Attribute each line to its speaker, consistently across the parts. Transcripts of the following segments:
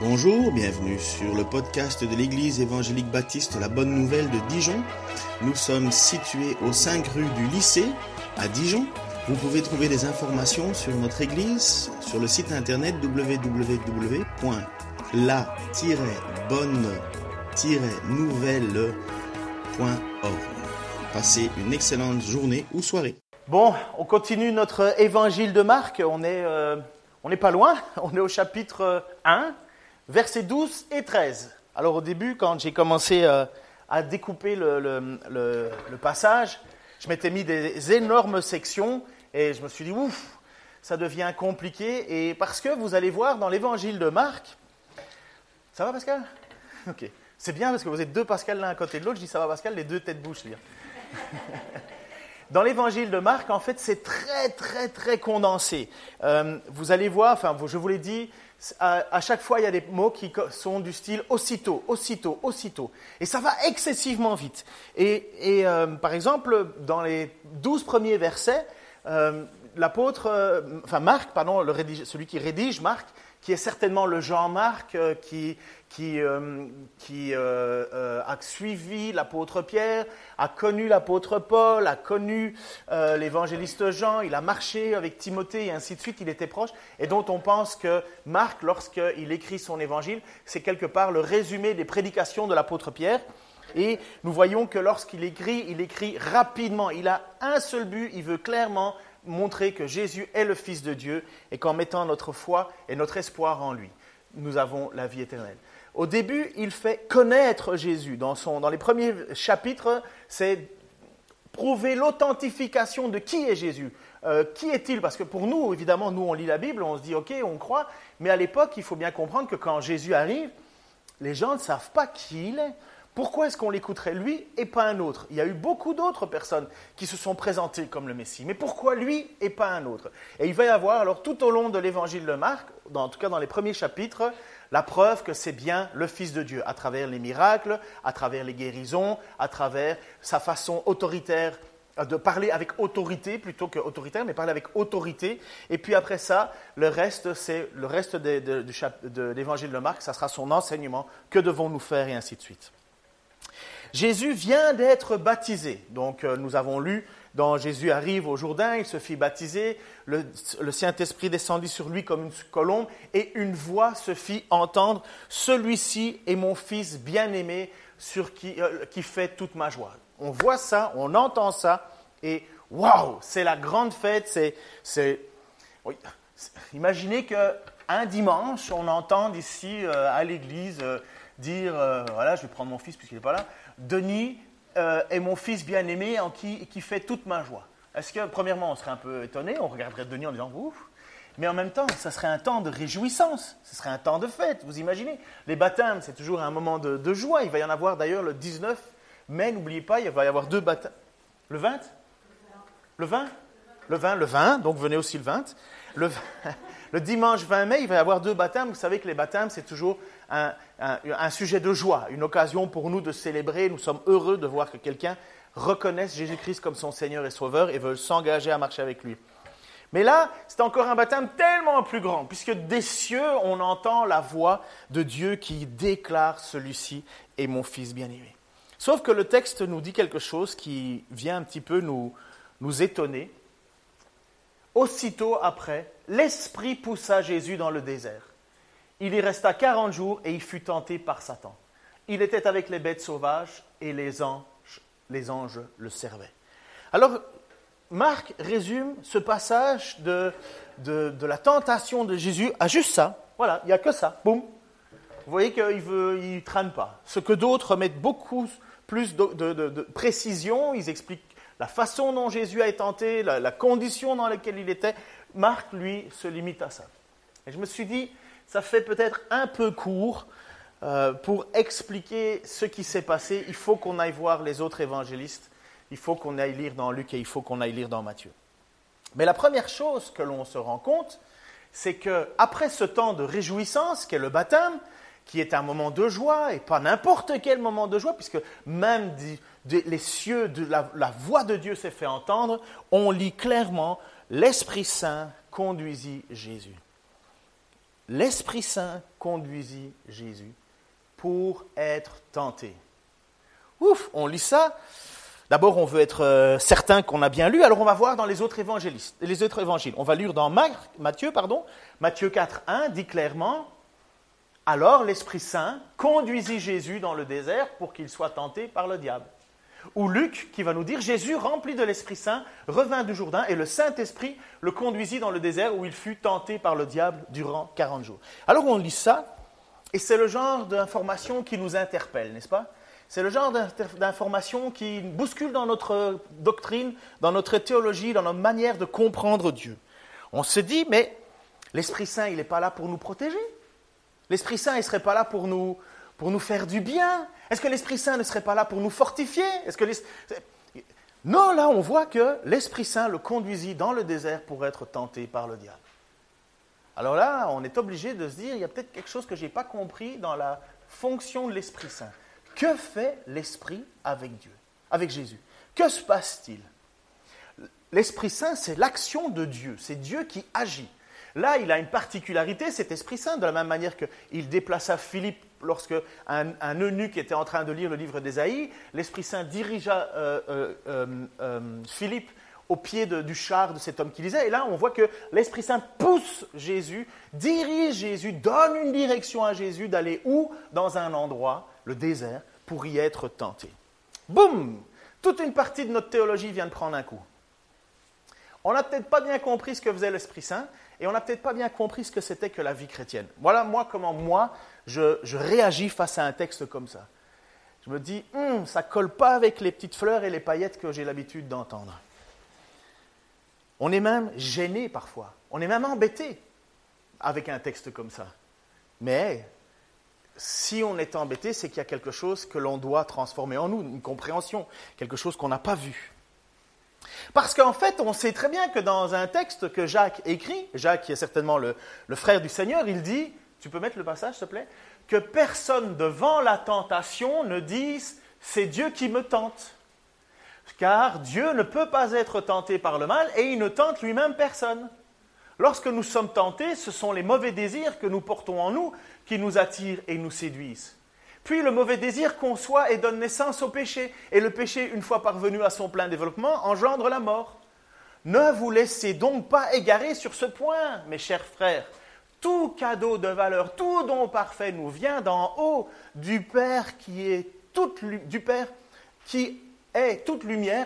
Speaker 1: Bonjour, bienvenue sur le podcast de l'Église évangélique baptiste La Bonne Nouvelle de Dijon. Nous sommes situés au 5 rue du lycée à Dijon. Vous pouvez trouver des informations sur notre Église sur le site internet www.la-bonne-nouvelle.org. Passez une excellente journée ou soirée.
Speaker 2: Bon, on continue notre évangile de Marc. On est, euh, on n'est pas loin. On est au chapitre 1 versets 12 et 13. Alors au début, quand j'ai commencé euh, à découper le, passage, je m'étais mis des énormes sections et je me suis dit, ouf, ça devient compliqué. Et parce que vous allez voir dans l'évangile de Marc, ça va Pascal? Ok. C'est bien parce que vous êtes deux Pascal l'un à côté de l'autre. Je dis ça va Pascal, les deux têtes bouches. Dans l'évangile de Marc, en fait, c'est très, très, très condensé. Euh, vous allez voir, enfin, je vous l'ai dit, à, chaque fois, il y a des mots qui sont du style aussitôt, aussitôt, aussitôt. Et ça va excessivement vite. Et, euh, par exemple, dans les douze premiers versets, euh, l'apôtre, euh, enfin Marc, pardon, celui qui rédige Marc, qui est certainement le Jean-Marc euh, qui, qui, euh, qui euh, a suivi l'apôtre Pierre, a connu l'apôtre Paul, a connu l'évangéliste Jean, il a marché avec Timothée et ainsi de suite, il était proche, et dont on pense que Marc, lorsqu'il écrit son évangile, c'est quelque part le résumé des prédications de l'apôtre Pierre. Et nous voyons que lorsqu'il écrit, il écrit rapidement. Il a un seul but, il veut clairement montrer que Jésus est le Fils de Dieu et qu'en mettant notre foi et notre espoir en lui, nous avons la vie éternelle. Au début, il fait connaître Jésus. Dans, son, dans les premiers chapitres, c'est prouver l'authentification de qui est Jésus. Euh, qui est-il? Parce que pour nous, évidemment, nous, on lit la Bible, on se dit, OK, on croit, mais à l'époque, il faut bien comprendre que quand Jésus arrive, les gens ne savent pas qui il est. Pourquoi est-ce qu'on l'écouterait lui et pas un autre? Il y a eu beaucoup d'autres personnes qui se sont présentées comme le Messie, mais pourquoi lui et pas un autre? Et il va y avoir alors tout au long de l'évangile de Marc, en tout cas dans les premiers chapitres, la preuve que c'est bien le Fils de Dieu, à travers les miracles, à travers les guérisons, à travers sa façon autoritaire euh, de parler avec autorité plutôt que autoritaire, mais parler avec autorité. Et puis après ça, le reste, c'est le reste de, de l'évangile de Marc, ça sera son enseignement. Que devons-nous faire? Et ainsi de suite. Jésus vient d'être baptisé. Donc euh, nous avons lu dans Jésus arrive au Jourdain, il se fit baptiser, le, Saint-Esprit descendit sur lui comme une colombe et une voix se fit entendre, celui-ci est mon fils bien-aimé sur qui, euh, qui fait toute ma joie. On voit ça, on entend ça et waouh, c'est la grande fête, c'est, oui, imaginez qu'un dimanche, on entend ici euh, à l'église dire, voilà, je vais prendre mon fils puisqu'il n'est pas là, Denis euh, est mon fils bien-aimé en qui, qui fait toute ma joie. Est-ce que, premièrement, on serait un peu étonné, on regarderait Denis en disant ouf, mais en même temps, ça serait un temps de réjouissance, ce serait un temps de fête, vous imaginez Les baptêmes, c'est toujours un moment de, joie. Il va y en avoir d'ailleurs le 19 mai, n'oubliez pas, il va y avoir deux baptêmes. Le 20 Le 20 Le 20, le 20, donc venez aussi le 20. Le, le dimanche 20 mai, il va y avoir deux baptêmes. Vous savez que les baptêmes, c'est toujours un, sujet de joie, une occasion pour nous de célébrer. Nous sommes heureux de voir que quelqu'un reconnaisse Jésus-Christ comme son Seigneur et Sauveur et veut s'engager à marcher avec lui. Mais là, c'est encore un baptême tellement plus grand, puisque des cieux, on entend la voix de Dieu qui déclare celui-ci est mon Fils bien-aimé. Sauf que le texte nous dit quelque chose qui vient un petit peu nous, nous étonner. Aussitôt après, l'Esprit poussa Jésus dans le désert. Il y resta quarante jours et il fut tenté par Satan. Il était avec les bêtes sauvages et les anges, les anges le servaient. Alors, Marc résume ce passage de, de, la tentation de Jésus à juste ça. Voilà, il n'y a que ça. Boum. Vous voyez qu'il ne traîne pas. Ce que d'autres mettent beaucoup plus de, précision, ils expliquent la façon dont Jésus a été tenté, la, la condition dans laquelle il était. Marc, lui, se limite à ça. Et je me suis dit, ça fait peut-être un peu court euh, pour expliquer ce qui s'est passé. Il faut qu'on aille voir les autres évangélistes, il faut qu'on aille lire dans Luc et il faut qu'on aille lire dans Matthieu. Mais la première chose que l'on se rend compte, c'est qu'après ce temps de réjouissance qu'est le baptême, qui est un moment de joie, et pas n'importe quel moment de joie, puisque même les cieux, la voix de Dieu s'est fait entendre, on lit clairement l'Esprit Saint conduisit Jésus. l'Esprit Saint conduisit Jésus pour être tenté. Ouf, on lit ça. D'abord, on veut être euh, certain qu'on a bien lu, alors on va voir dans les autres évangélistes, les autres évangiles. On va lire dans Matthieu, pardon. Matthieu 4, 1 dit clairement Alors l'Esprit Saint conduisit Jésus dans le désert pour qu'il soit tenté par le diable. Ou Luc qui va nous dire Jésus, rempli de l'Esprit Saint, revint du Jourdain et le Saint-Esprit le conduisit dans le désert où il fut tenté par le diable durant 40 jours. Alors on lit ça, et c'est le genre d'information qui nous interpelle, n'est-ce pas? C'est le genre d'information qui bouscule dans notre doctrine, dans notre théologie, dans notre manière de comprendre Dieu. On se dit, mais l'Esprit Saint, il n'est pas là pour nous protéger. L'Esprit Saint, il ne serait pas là pour nous, pour nous faire du bien. Est-ce que l'Esprit Saint ne serait pas là pour nous fortifier? Est-ce que Non, là, on voit que l'Esprit Saint le conduisit dans le désert pour être tenté par le diable. Alors là, on est obligé de se dire, il y a peut-être quelque chose que je n'ai pas compris dans la fonction de l'Esprit Saint. Que fait l'Esprit avec Dieu, avec Jésus? Que se passe-t-il? L'Esprit Saint, c'est l'action de Dieu, c'est Dieu qui agit. Là, il a une particularité, cet Esprit Saint, de la même manière qu'il déplaça Philippe lorsque un, eunuque était en train de lire le livre d'Ésaïe. L'Esprit Saint dirigea euh, euh, euh, Philippe au pied du char de cet homme qui lisait. Et là, on voit que l'Esprit Saint pousse Jésus, dirige Jésus, donne une direction à Jésus d'aller où? Dans un endroit le désert, pour y être tenté. Boum Toute une partie de notre théologie vient de prendre un coup. On n'a peut-être pas bien compris ce que faisait l'Esprit Saint et on n'a peut-être pas bien compris ce que c'était que la vie chrétienne. Voilà moi comment moi je, réagis face à un texte comme ça. Je me dis, hum, ça colle pas avec les petites fleurs et les paillettes que j'ai l'habitude d'entendre. On est même gêné parfois, on est même embêté avec un texte comme ça. Mais si on est embêté, c'est qu'il y a quelque chose que l'on doit transformer en nous, une compréhension, quelque chose qu'on n'a pas vu. Parce qu'en fait, on sait très bien que dans un texte que Jacques écrit, Jacques qui est certainement le, frère du Seigneur, il dit, tu peux mettre le passage s'il te plaît, que personne devant la tentation ne dise, c'est Dieu qui me tente. Car Dieu ne peut pas être tenté par le mal et il ne tente lui-même personne. Lorsque nous sommes tentés, ce sont les mauvais désirs que nous portons en nous qui nous attirent et nous séduisent. Puis le mauvais désir conçoit et donne naissance au péché, et le péché, une fois parvenu à son plein développement, engendre la mort. Ne vous laissez donc pas égarer sur ce point, mes chers frères. Tout cadeau de valeur, tout don parfait nous vient d'en haut, du Père qui est toute, lumière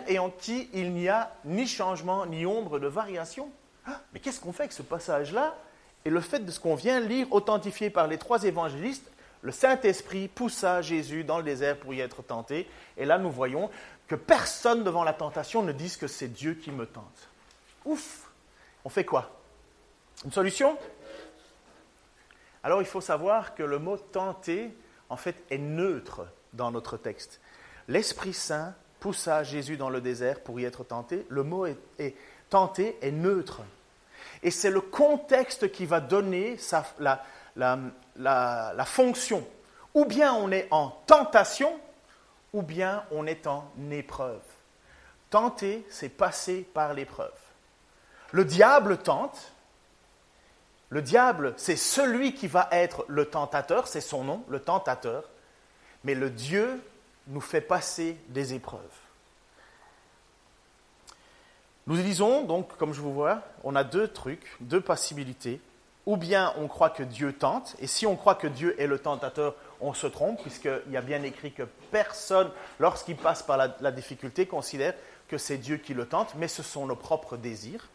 Speaker 2: et en qui il n'y a ni changement ni ombre de variation. Ah, mais qu'est-ce qu'on fait avec ce passage-là Et le fait de ce qu'on vient lire, authentifié par les trois évangélistes, le Saint-Esprit poussa Jésus dans le désert pour y être tenté. Et là, nous voyons que personne devant la tentation ne dise que c'est Dieu qui me tente. Ouf On fait quoi? Une solution? Alors, il faut savoir que le mot tenter, en fait, est neutre dans notre texte. L'Esprit Saint poussa Jésus dans le désert pour y être tenté. Le mot est, est tenté est neutre. Et c'est le contexte qui va donner la, fonction. Ou bien on est en tentation, ou bien on est en épreuve. Tenter, c'est passer par l'épreuve. Le diable tente. Le diable, c'est celui qui va être le tentateur, c'est son nom, le tentateur. Mais le Dieu nous fait passer des épreuves. Nous disons donc, comme je vous vois, on a deux trucs, deux possibilités. Ou bien on croit que Dieu tente, et si on croit que Dieu est le tentateur, on se trompe, puisqu'il y a bien écrit que personne, lorsqu'il passe par la, difficulté, considère que c'est Dieu qui le tente, mais ce sont nos propres désirs.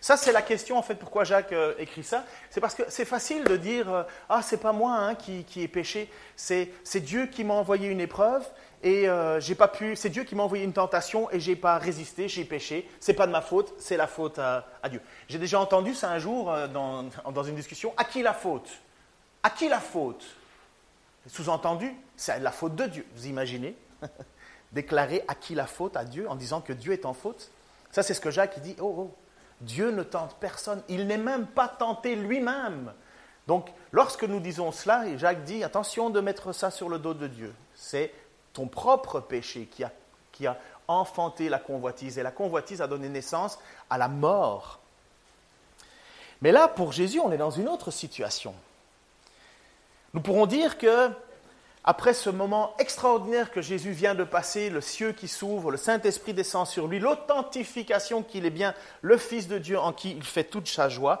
Speaker 2: Ça, c'est la question, en fait, pourquoi Jacques euh, écrit ça. C'est parce que c'est facile de dire euh, Ah, c'est pas moi hein, qui, qui ai péché, c'est Dieu qui m'a envoyé une épreuve, et euh, j'ai pas pu. C'est Dieu qui m'a envoyé une tentation et j'ai pas résisté, j'ai péché. C'est pas de ma faute, c'est la faute à, Dieu. J'ai déjà entendu ça un jour dans, dans, une discussion. À qui la faute? À qui la faute? Sous-entendu, c'est la faute de Dieu. Vous imaginez? Déclarer à qui la faute? À Dieu en disant que Dieu est en faute? Ça, c'est ce que Jacques dit. Oh, oh, Dieu ne tente personne. Il n'est même pas tenté lui-même. Donc, lorsque nous disons cela, et Jacques dit attention de mettre ça sur le dos de Dieu. C'est ton propre péché qui a, qui a enfanté la convoitise. Et la convoitise a donné naissance à la mort. Mais là, pour Jésus, on est dans une autre situation. Nous pourrons dire que, après ce moment extraordinaire que Jésus vient de passer, le ciel qui s'ouvre, le Saint-Esprit descend sur lui, l'authentification qu'il est bien le Fils de Dieu en qui il fait toute sa joie,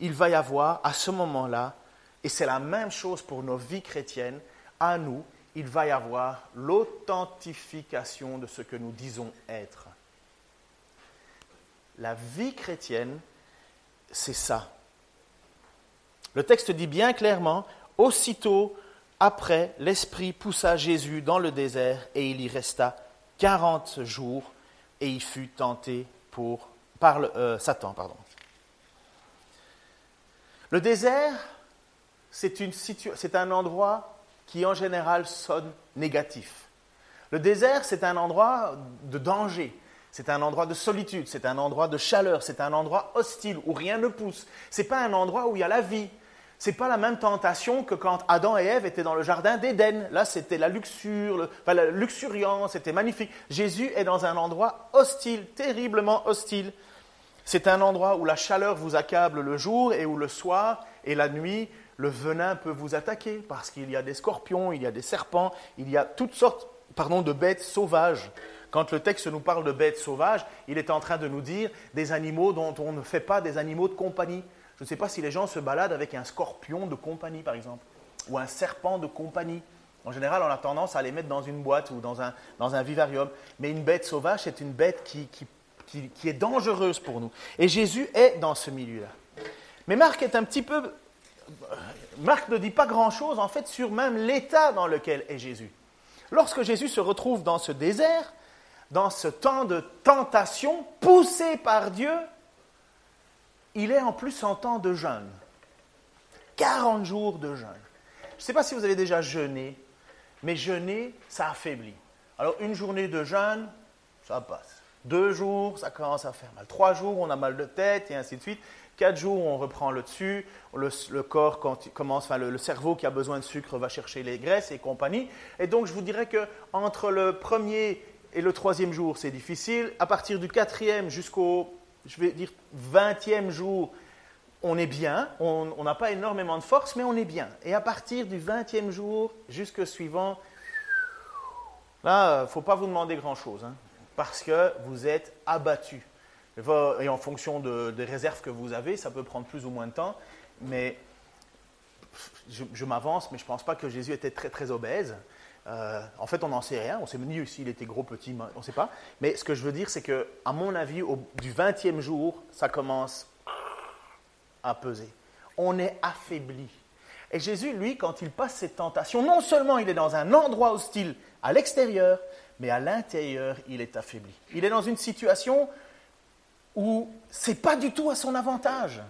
Speaker 2: il va y avoir à ce moment-là, et c'est la même chose pour nos vies chrétiennes, à nous, il va y avoir l'authentification de ce que nous disons être. La vie chrétienne, c'est ça. Le texte dit bien clairement, aussitôt après, l'Esprit poussa Jésus dans le désert et il y resta quarante jours et il fut tenté par euh, Satan. Le désert, c'est un endroit qui en général sonne négatif. Le désert, c'est un endroit de danger, c'est un endroit de solitude, c'est un endroit de chaleur, c'est un endroit hostile où rien ne pousse. Ce n'est pas un endroit où il y a la vie. N'est pas la même tentation que quand Adam et Ève étaient dans le jardin d'Éden. Là, c'était la luxure, la luxuriance, c'était magnifique. Jésus est dans un endroit hostile, terriblement hostile. C'est un endroit où la chaleur vous accable le jour et où le soir et la nuit, le venin peut vous attaquer parce qu'il y a des scorpions, il y a des serpents, il y a toutes sortes pardon, de bêtes sauvages. Quand le texte nous parle de bêtes sauvages, il est en train de nous dire des animaux dont on ne fait pas des animaux de compagnie. Je ne sais pas si les gens se baladent avec un scorpion de compagnie, par exemple, ou un serpent de compagnie. En général, on a tendance à les mettre dans une boîte ou dans un, dans un vivarium. Mais une bête sauvage, c'est une bête qui, qui, qui est dangereuse pour nous. Et Jésus est dans ce milieu-là. Mais Marc est un petit peu Marc ne dit pas grand-chose en fait sur même l'état dans lequel est Jésus. Lorsque Jésus se retrouve dans ce désert, dans ce temps de tentation, poussé par Dieu, il est en plus en temps de jeûne. 40 jours de jeûne. Je ne sais pas si vous avez déjà jeûné, mais jeûner, ça affaiblit. Alors une journée de jeûne, ça passe. Deux jours, ça commence à faire mal. Trois jours, on a mal de tête, et ainsi de suite. Quatre jours, on reprend le dessus, le, corps commence, enfin le, cerveau qui a besoin de sucre va chercher les graisses et compagnie. Et donc, je vous dirais que entre le premier et le troisième jour, c'est difficile. À partir du quatrième jusqu'au, je vais dire, vingtième jour, on est bien. On n'a pas énormément de force, mais on est bien. Et à partir du vingtième jour jusqu'au suivant, là, il ne faut pas vous demander grand-chose, hein, parce que vous êtes abattu. Et en fonction des réserves que vous avez, ça peut prendre plus ou moins de temps. Mais je, m'avance, mais je ne pense pas que Jésus était très très obèse. Euh, en fait, on n'en sait rien. On sait ni s'il était gros, petit, on ne sait pas. Mais ce que je veux dire, c'est que, à mon avis, au, du 20e jour, ça commence à peser. On est affaibli. Et Jésus, lui, quand il passe cette tentation, non seulement il est dans un endroit hostile à l'extérieur, mais à l'intérieur, il est affaibli. Il est dans une situation où c'est pas du tout à son avantage.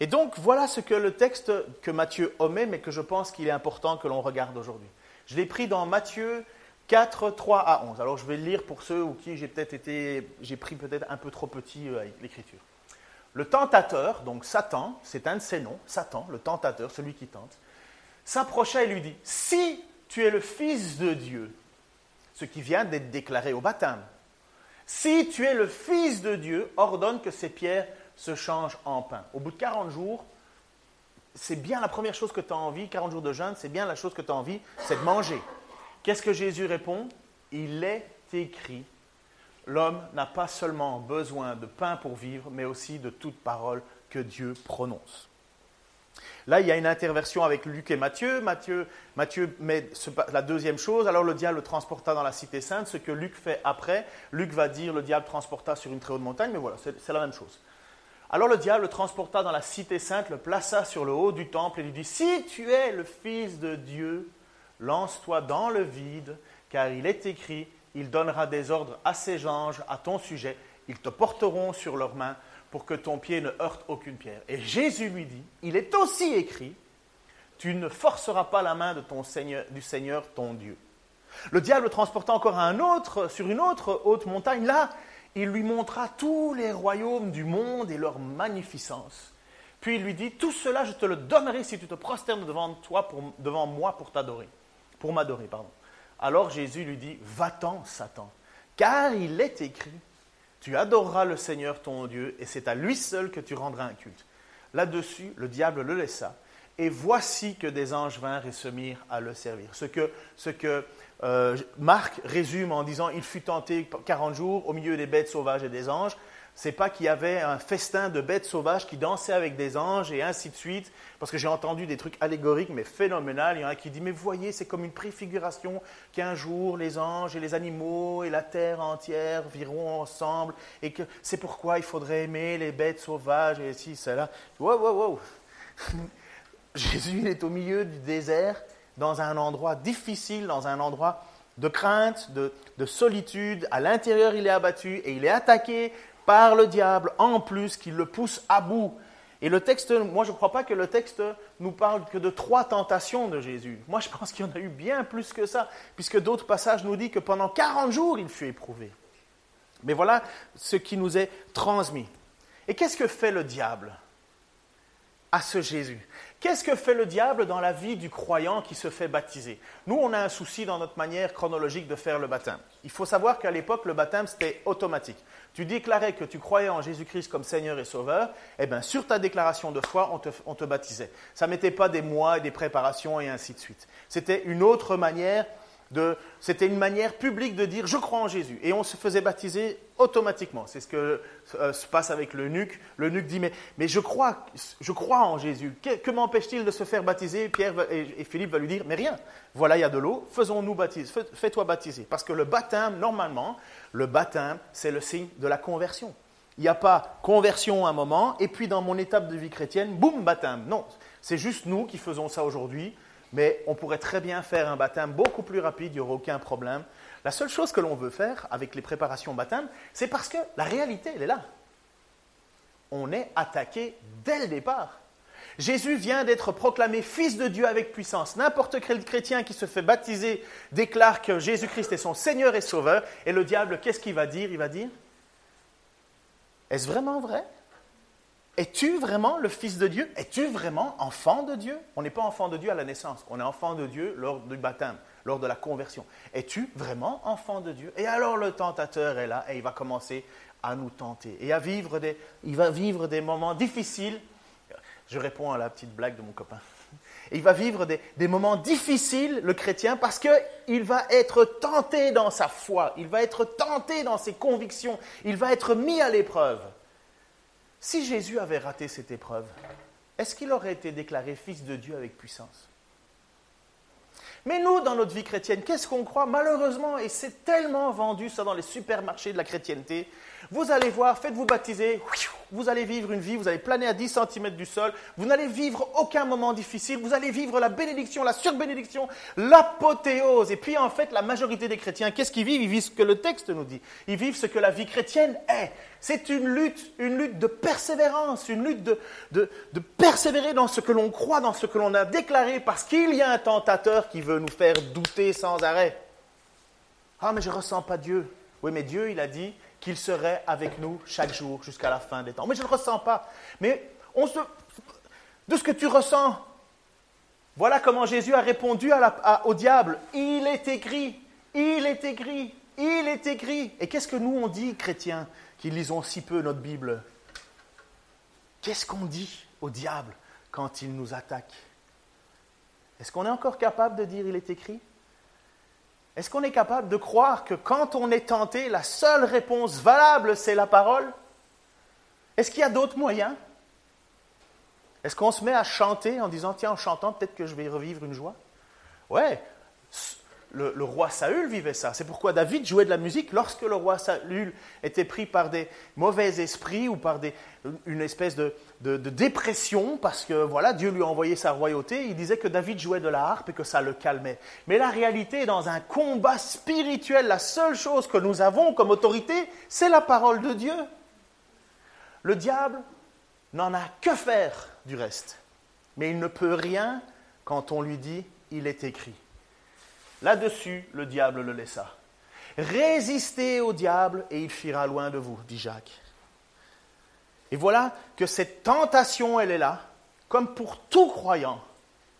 Speaker 2: Et donc, voilà ce que le texte que Matthieu omet, mais que je pense qu'il est important que l'on regarde aujourd'hui. Je l'ai pris dans Matthieu 4, 3 à 11. Alors, je vais le lire pour ceux ou qui j'ai peut-être été, j'ai pris peut-être un peu trop petit euh, l'écriture. Le tentateur, donc Satan, c'est un de ses noms, Satan, le tentateur, celui qui tente, s'approcha et lui dit Si tu es le Fils de Dieu, ce qui vient d'être déclaré au baptême, si tu es le Fils de Dieu, ordonne que ces pierres se changent en pain. Au bout de 40 jours, c'est bien la première chose que tu as envie, 40 jours de jeûne, c'est bien la chose que tu as envie, c'est de manger. Qu'est-ce que Jésus répond? Il est écrit, l'homme n'a pas seulement besoin de pain pour vivre, mais aussi de toute parole que Dieu prononce. Là, il y a une interversion avec Luc et Matthieu. Matthieu, Matthieu met la deuxième chose. Alors le diable le transporta dans la cité sainte. Ce que Luc fait après, Luc va dire le diable transporta sur une très haute montagne, mais voilà, c'est la même chose. Alors le diable le transporta dans la cité sainte, le plaça sur le haut du temple et lui dit, si tu es le Fils de Dieu, lance-toi dans le vide, car il est écrit, il donnera des ordres à ses anges à ton sujet, ils te porteront sur leurs mains pour que ton pied ne heurte aucune pierre. Et Jésus lui dit, il est aussi écrit, tu ne forceras pas la main de ton Seigneur, du Seigneur ton Dieu. Le diable transporta encore un autre, sur une autre haute montagne. Là, il lui montra tous les royaumes du monde et leur magnificence. Puis il lui dit, tout cela je te le donnerai si tu te prosternes devant, toi pour, devant moi pour t'adorer, pour m'adorer, pardon. Alors Jésus lui dit, va-t'en, Satan, car il est écrit, tu adoreras le Seigneur ton Dieu et c'est à lui seul que tu rendras un culte. Là-dessus, le diable le laissa et voici que des anges vinrent et se mirent à le servir. Ce que, ce que euh, Marc résume en disant il fut tenté 40 jours au milieu des bêtes sauvages et des anges. C'est pas qu'il y avait un festin de bêtes sauvages qui dansaient avec des anges et ainsi de suite, parce que j'ai entendu des trucs allégoriques mais phénoménal. Il y en a qui dit mais voyez, c'est comme une préfiguration qu'un jour les anges et les animaux et la terre entière viront ensemble et que c'est pourquoi il faudrait aimer les bêtes sauvages et ci, cela. Wow, wow, wow. Jésus est au milieu du désert dans un endroit difficile, dans un endroit de crainte, de, solitude. À l'intérieur, il est abattu et il est attaqué par le diable, en plus qu'il le pousse à bout. Et le texte, moi je ne crois pas que le texte nous parle que de trois tentations de Jésus. Moi je pense qu'il y en a eu bien plus que ça, puisque d'autres passages nous disent que pendant 40 jours il fut éprouvé. Mais voilà ce qui nous est transmis. Et qu'est-ce que fait le diable à ce Jésus? Qu'est-ce que fait le diable dans la vie du croyant qui se fait baptiser? Nous, on a un souci dans notre manière chronologique de faire le baptême. Il faut savoir qu'à l'époque, le baptême, c'était automatique. Tu déclarais que tu croyais en Jésus-Christ comme Seigneur et Sauveur, et eh bien sur ta déclaration de foi, on te, on te baptisait. Ça ne mettait pas des mois et des préparations et ainsi de suite. C'était une autre manière c'était une manière publique de dire je crois en Jésus. Et on se faisait baptiser automatiquement. C'est ce que euh, se passe avec le nuque. Le nuque dit mais, mais je, crois, je crois en Jésus. Que, m'empêche-t-il de se faire baptiser? Pierre et, Philippe va lui dire mais rien. Voilà, il y a de l'eau, faisons-nous baptiser. Fais-toi baptiser. Parce que le baptême, normalement, le baptême, c'est le signe de la conversion. Il n'y a pas conversion à un moment, et puis dans mon étape de vie chrétienne, boum, baptême. Non, c'est juste nous qui faisons ça aujourd'hui mais on pourrait très bien faire un baptême beaucoup plus rapide, il n'y aurait aucun problème. La seule chose que l'on veut faire avec les préparations baptême, c'est parce que la réalité, elle est là. On est attaqué dès le départ. Jésus vient d'être proclamé fils de Dieu avec puissance. N'importe quel chrétien qui se fait baptiser déclare que Jésus-Christ est son Seigneur et Sauveur. Et le diable, qu'est-ce qu'il va dire? Il va dire, est-ce vraiment vrai? Es-tu vraiment le Fils de Dieu? Es-tu vraiment enfant de Dieu? On n'est pas enfant de Dieu à la naissance, on est enfant de Dieu lors du baptême, lors de la conversion. Es-tu vraiment enfant de Dieu? Et alors le tentateur est là et il va commencer à nous tenter et à vivre des, il va vivre moments difficiles. Je réponds à la petite blague de mon copain. Il va vivre des, des moments difficiles, le chrétien, parce qu'il va être tenté dans sa foi, il va être tenté dans ses convictions, il va être mis à l'épreuve. Si Jésus avait raté cette épreuve, est-ce qu'il aurait été déclaré fils de Dieu avec puissance? Mais nous, dans notre vie chrétienne, qu'est-ce qu'on croit? Malheureusement, et c'est tellement vendu ça dans les supermarchés de la chrétienté, vous allez voir, faites-vous baptiser, vous allez vivre une vie, vous allez planer à 10 cm du sol, vous n'allez vivre aucun moment difficile, vous allez vivre la bénédiction, la surbénédiction, l'apothéose. Et puis en fait, la majorité des chrétiens, qu'est-ce qu'ils vivent? Ils vivent ce que le texte nous dit. Ils vivent ce que la vie chrétienne est. C'est une lutte, une lutte de persévérance, une lutte de, de, persévérer dans ce que l'on croit, dans ce que l'on a déclaré, parce qu'il y a un tentateur qui veut nous faire douter sans arrêt. Ah, mais je ne ressens pas Dieu. Oui, mais Dieu, il a dit, qu'il serait avec nous chaque jour jusqu'à la fin des temps. Mais je ne le ressens pas. Mais on se... de ce que tu ressens, voilà comment Jésus a répondu au diable. Il est écrit, il est écrit, il est écrit. Et qu'est-ce que nous on dit, chrétiens, qui lisons si peu notre Bible? Qu'est-ce qu'on dit au diable quand il nous attaque? Est-ce qu'on est encore capable de dire il est écrit est-ce qu'on est capable de croire que quand on est tenté, la seule réponse valable, c'est la parole? Est-ce qu'il y a d'autres moyens? Est-ce qu'on se met à chanter en disant, tiens, en chantant, peut-être que je vais revivre une joie? Ouais, le, roi Saül vivait ça. C'est pourquoi David jouait de la musique lorsque le roi Saül était pris par des mauvais esprits ou par une espèce de, dépression, parce que voilà, Dieu lui a envoyé sa royauté. Il disait que David jouait de la harpe et que ça le calmait. Mais la réalité, dans un combat spirituel, la seule chose que nous avons comme autorité, c'est la parole de Dieu. Le diable n'en a que faire du reste. Mais il ne peut rien quand on lui dit il est écrit. Là-dessus, le diable le laissa. Résistez au diable et il fuira loin de vous, dit Jacques. Et voilà que cette tentation, elle est là, comme pour tout croyant.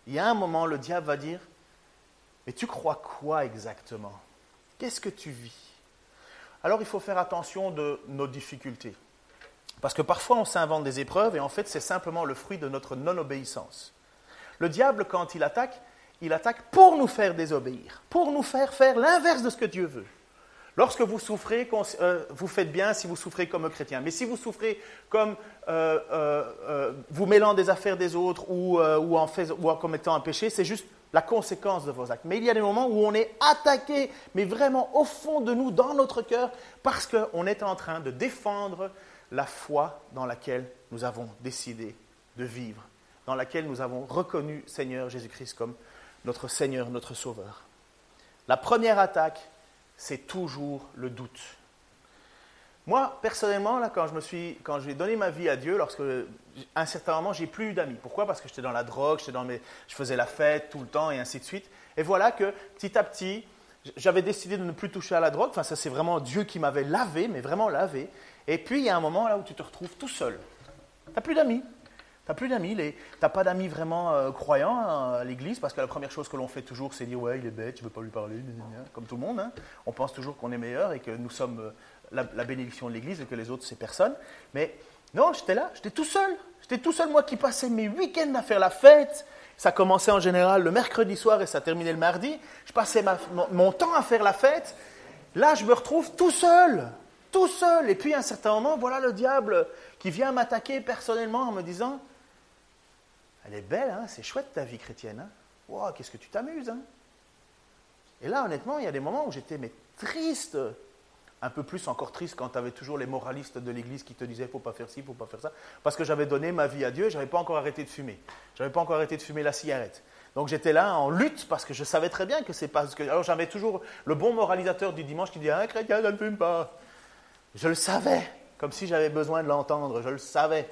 Speaker 2: Il y a un moment, le diable va dire, mais tu crois quoi exactement? Qu'est-ce que tu vis? Alors il faut faire attention de nos difficultés. Parce que parfois on s'invente des épreuves et en fait c'est simplement le fruit de notre non-obéissance. Le diable, quand il attaque, il attaque pour nous faire désobéir, pour nous faire faire l'inverse de ce que Dieu veut. Lorsque vous souffrez, euh, vous faites bien si vous souffrez comme chrétien. Mais si vous souffrez comme euh, euh, vous mêlant des affaires des autres ou, en fait, ou en commettant un péché, c'est juste la conséquence de vos actes. Mais il y a des moments où on est attaqué, mais vraiment au fond de nous, dans notre cœur, parce qu'on est en train de défendre la foi dans laquelle nous avons décidé de vivre, dans laquelle nous avons reconnu Seigneur Jésus-Christ comme notre Seigneur, notre Sauveur. La première attaque, c'est toujours le doute. Moi, personnellement, là, quand je me suis, quand j'ai donné ma vie à Dieu, lorsque, à un certain moment, j'ai plus eu d'amis. Pourquoi? Parce que j'étais dans la drogue, j'étais dans mes, je faisais la fête tout le temps et ainsi de suite. Et voilà que petit à petit, j'avais décidé de ne plus toucher à la drogue. Enfin, ça, c'est vraiment Dieu qui m'avait lavé, mais vraiment lavé. Et puis, il y a un moment là où tu te retrouves tout seul. Tu n'as plus d'amis. Tu n'as plus d'amis, tu n'as pas d'amis vraiment euh, croyants hein, à l'église, parce que la première chose que l'on fait toujours, c'est dire Ouais, il est bête, je veux pas lui parler, comme tout le monde. Hein. On pense toujours qu'on est meilleur et que nous sommes euh, la, bénédiction de l'église et que les autres, c'est personne. Mais non, j'étais là, j'étais tout seul. J'étais tout seul, moi qui passais mes week-ends à faire la fête. Ça commençait en général le mercredi soir et ça terminait le mardi. Je passais mon, temps à faire la fête. Là, je me retrouve tout seul, tout seul. Et puis, à un certain moment, voilà le diable qui vient m'attaquer personnellement en me disant elle est belle, hein, c'est chouette ta vie chrétienne. Hein. qu'est-ce que tu t'amuses. Hein. Et là, honnêtement, il y a des moments où j'étais mais triste, un peu plus encore triste quand tu avais toujours les moralistes de l'Église qui te disaient faut pas faire ci, faut pas faire ça, parce que j'avais donné ma vie à Dieu, j'avais pas encore arrêté de fumer, j'avais pas encore arrêté de fumer la cigarette. Donc j'étais là en lutte parce que je savais très bien que c'est pas que alors j'avais toujours le bon moralisateur du dimanche qui disait un chrétien ne fume pas. Je le savais, comme si j'avais besoin de l'entendre, je le savais.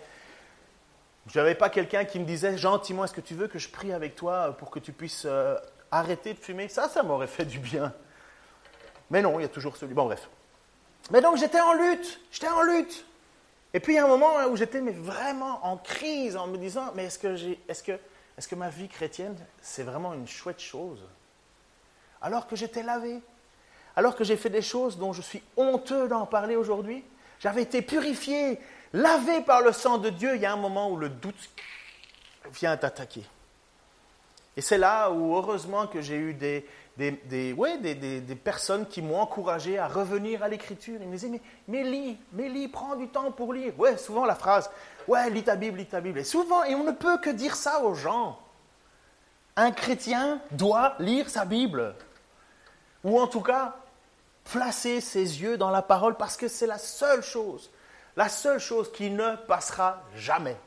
Speaker 2: Je n'avais pas quelqu'un qui me disait gentiment, est-ce que tu veux que je prie avec toi pour que tu puisses euh, arrêter de fumer? Ça, ça m'aurait fait du bien. Mais non, il y a toujours celui. Bon, bref. Mais donc j'étais en lutte, j'étais en lutte. Et puis il y a un moment où j'étais vraiment en crise en me disant, mais est-ce que, que, est-ce que ma vie chrétienne, c'est vraiment une chouette chose? Alors que j'étais lavé, alors que j'ai fait des choses dont je suis honteux d'en parler aujourd'hui, j'avais été purifié, lavé par le sang de Dieu, il y a un moment où le doute vient t'attaquer. Et c'est là où, heureusement, que j'ai eu des, personnes qui m'ont encouragé à revenir à l'écriture. Ils me disaient, mais, mais lis, mais lis, prends du temps pour lire. Ouais, souvent la phrase, ouais, lis ta Bible, lis ta Bible. Et souvent, et on ne peut que dire ça aux gens. Un chrétien doit lire sa Bible. Ou en tout cas, placer ses yeux dans la parole parce que c'est la seule chose la seule chose qui ne passera jamais.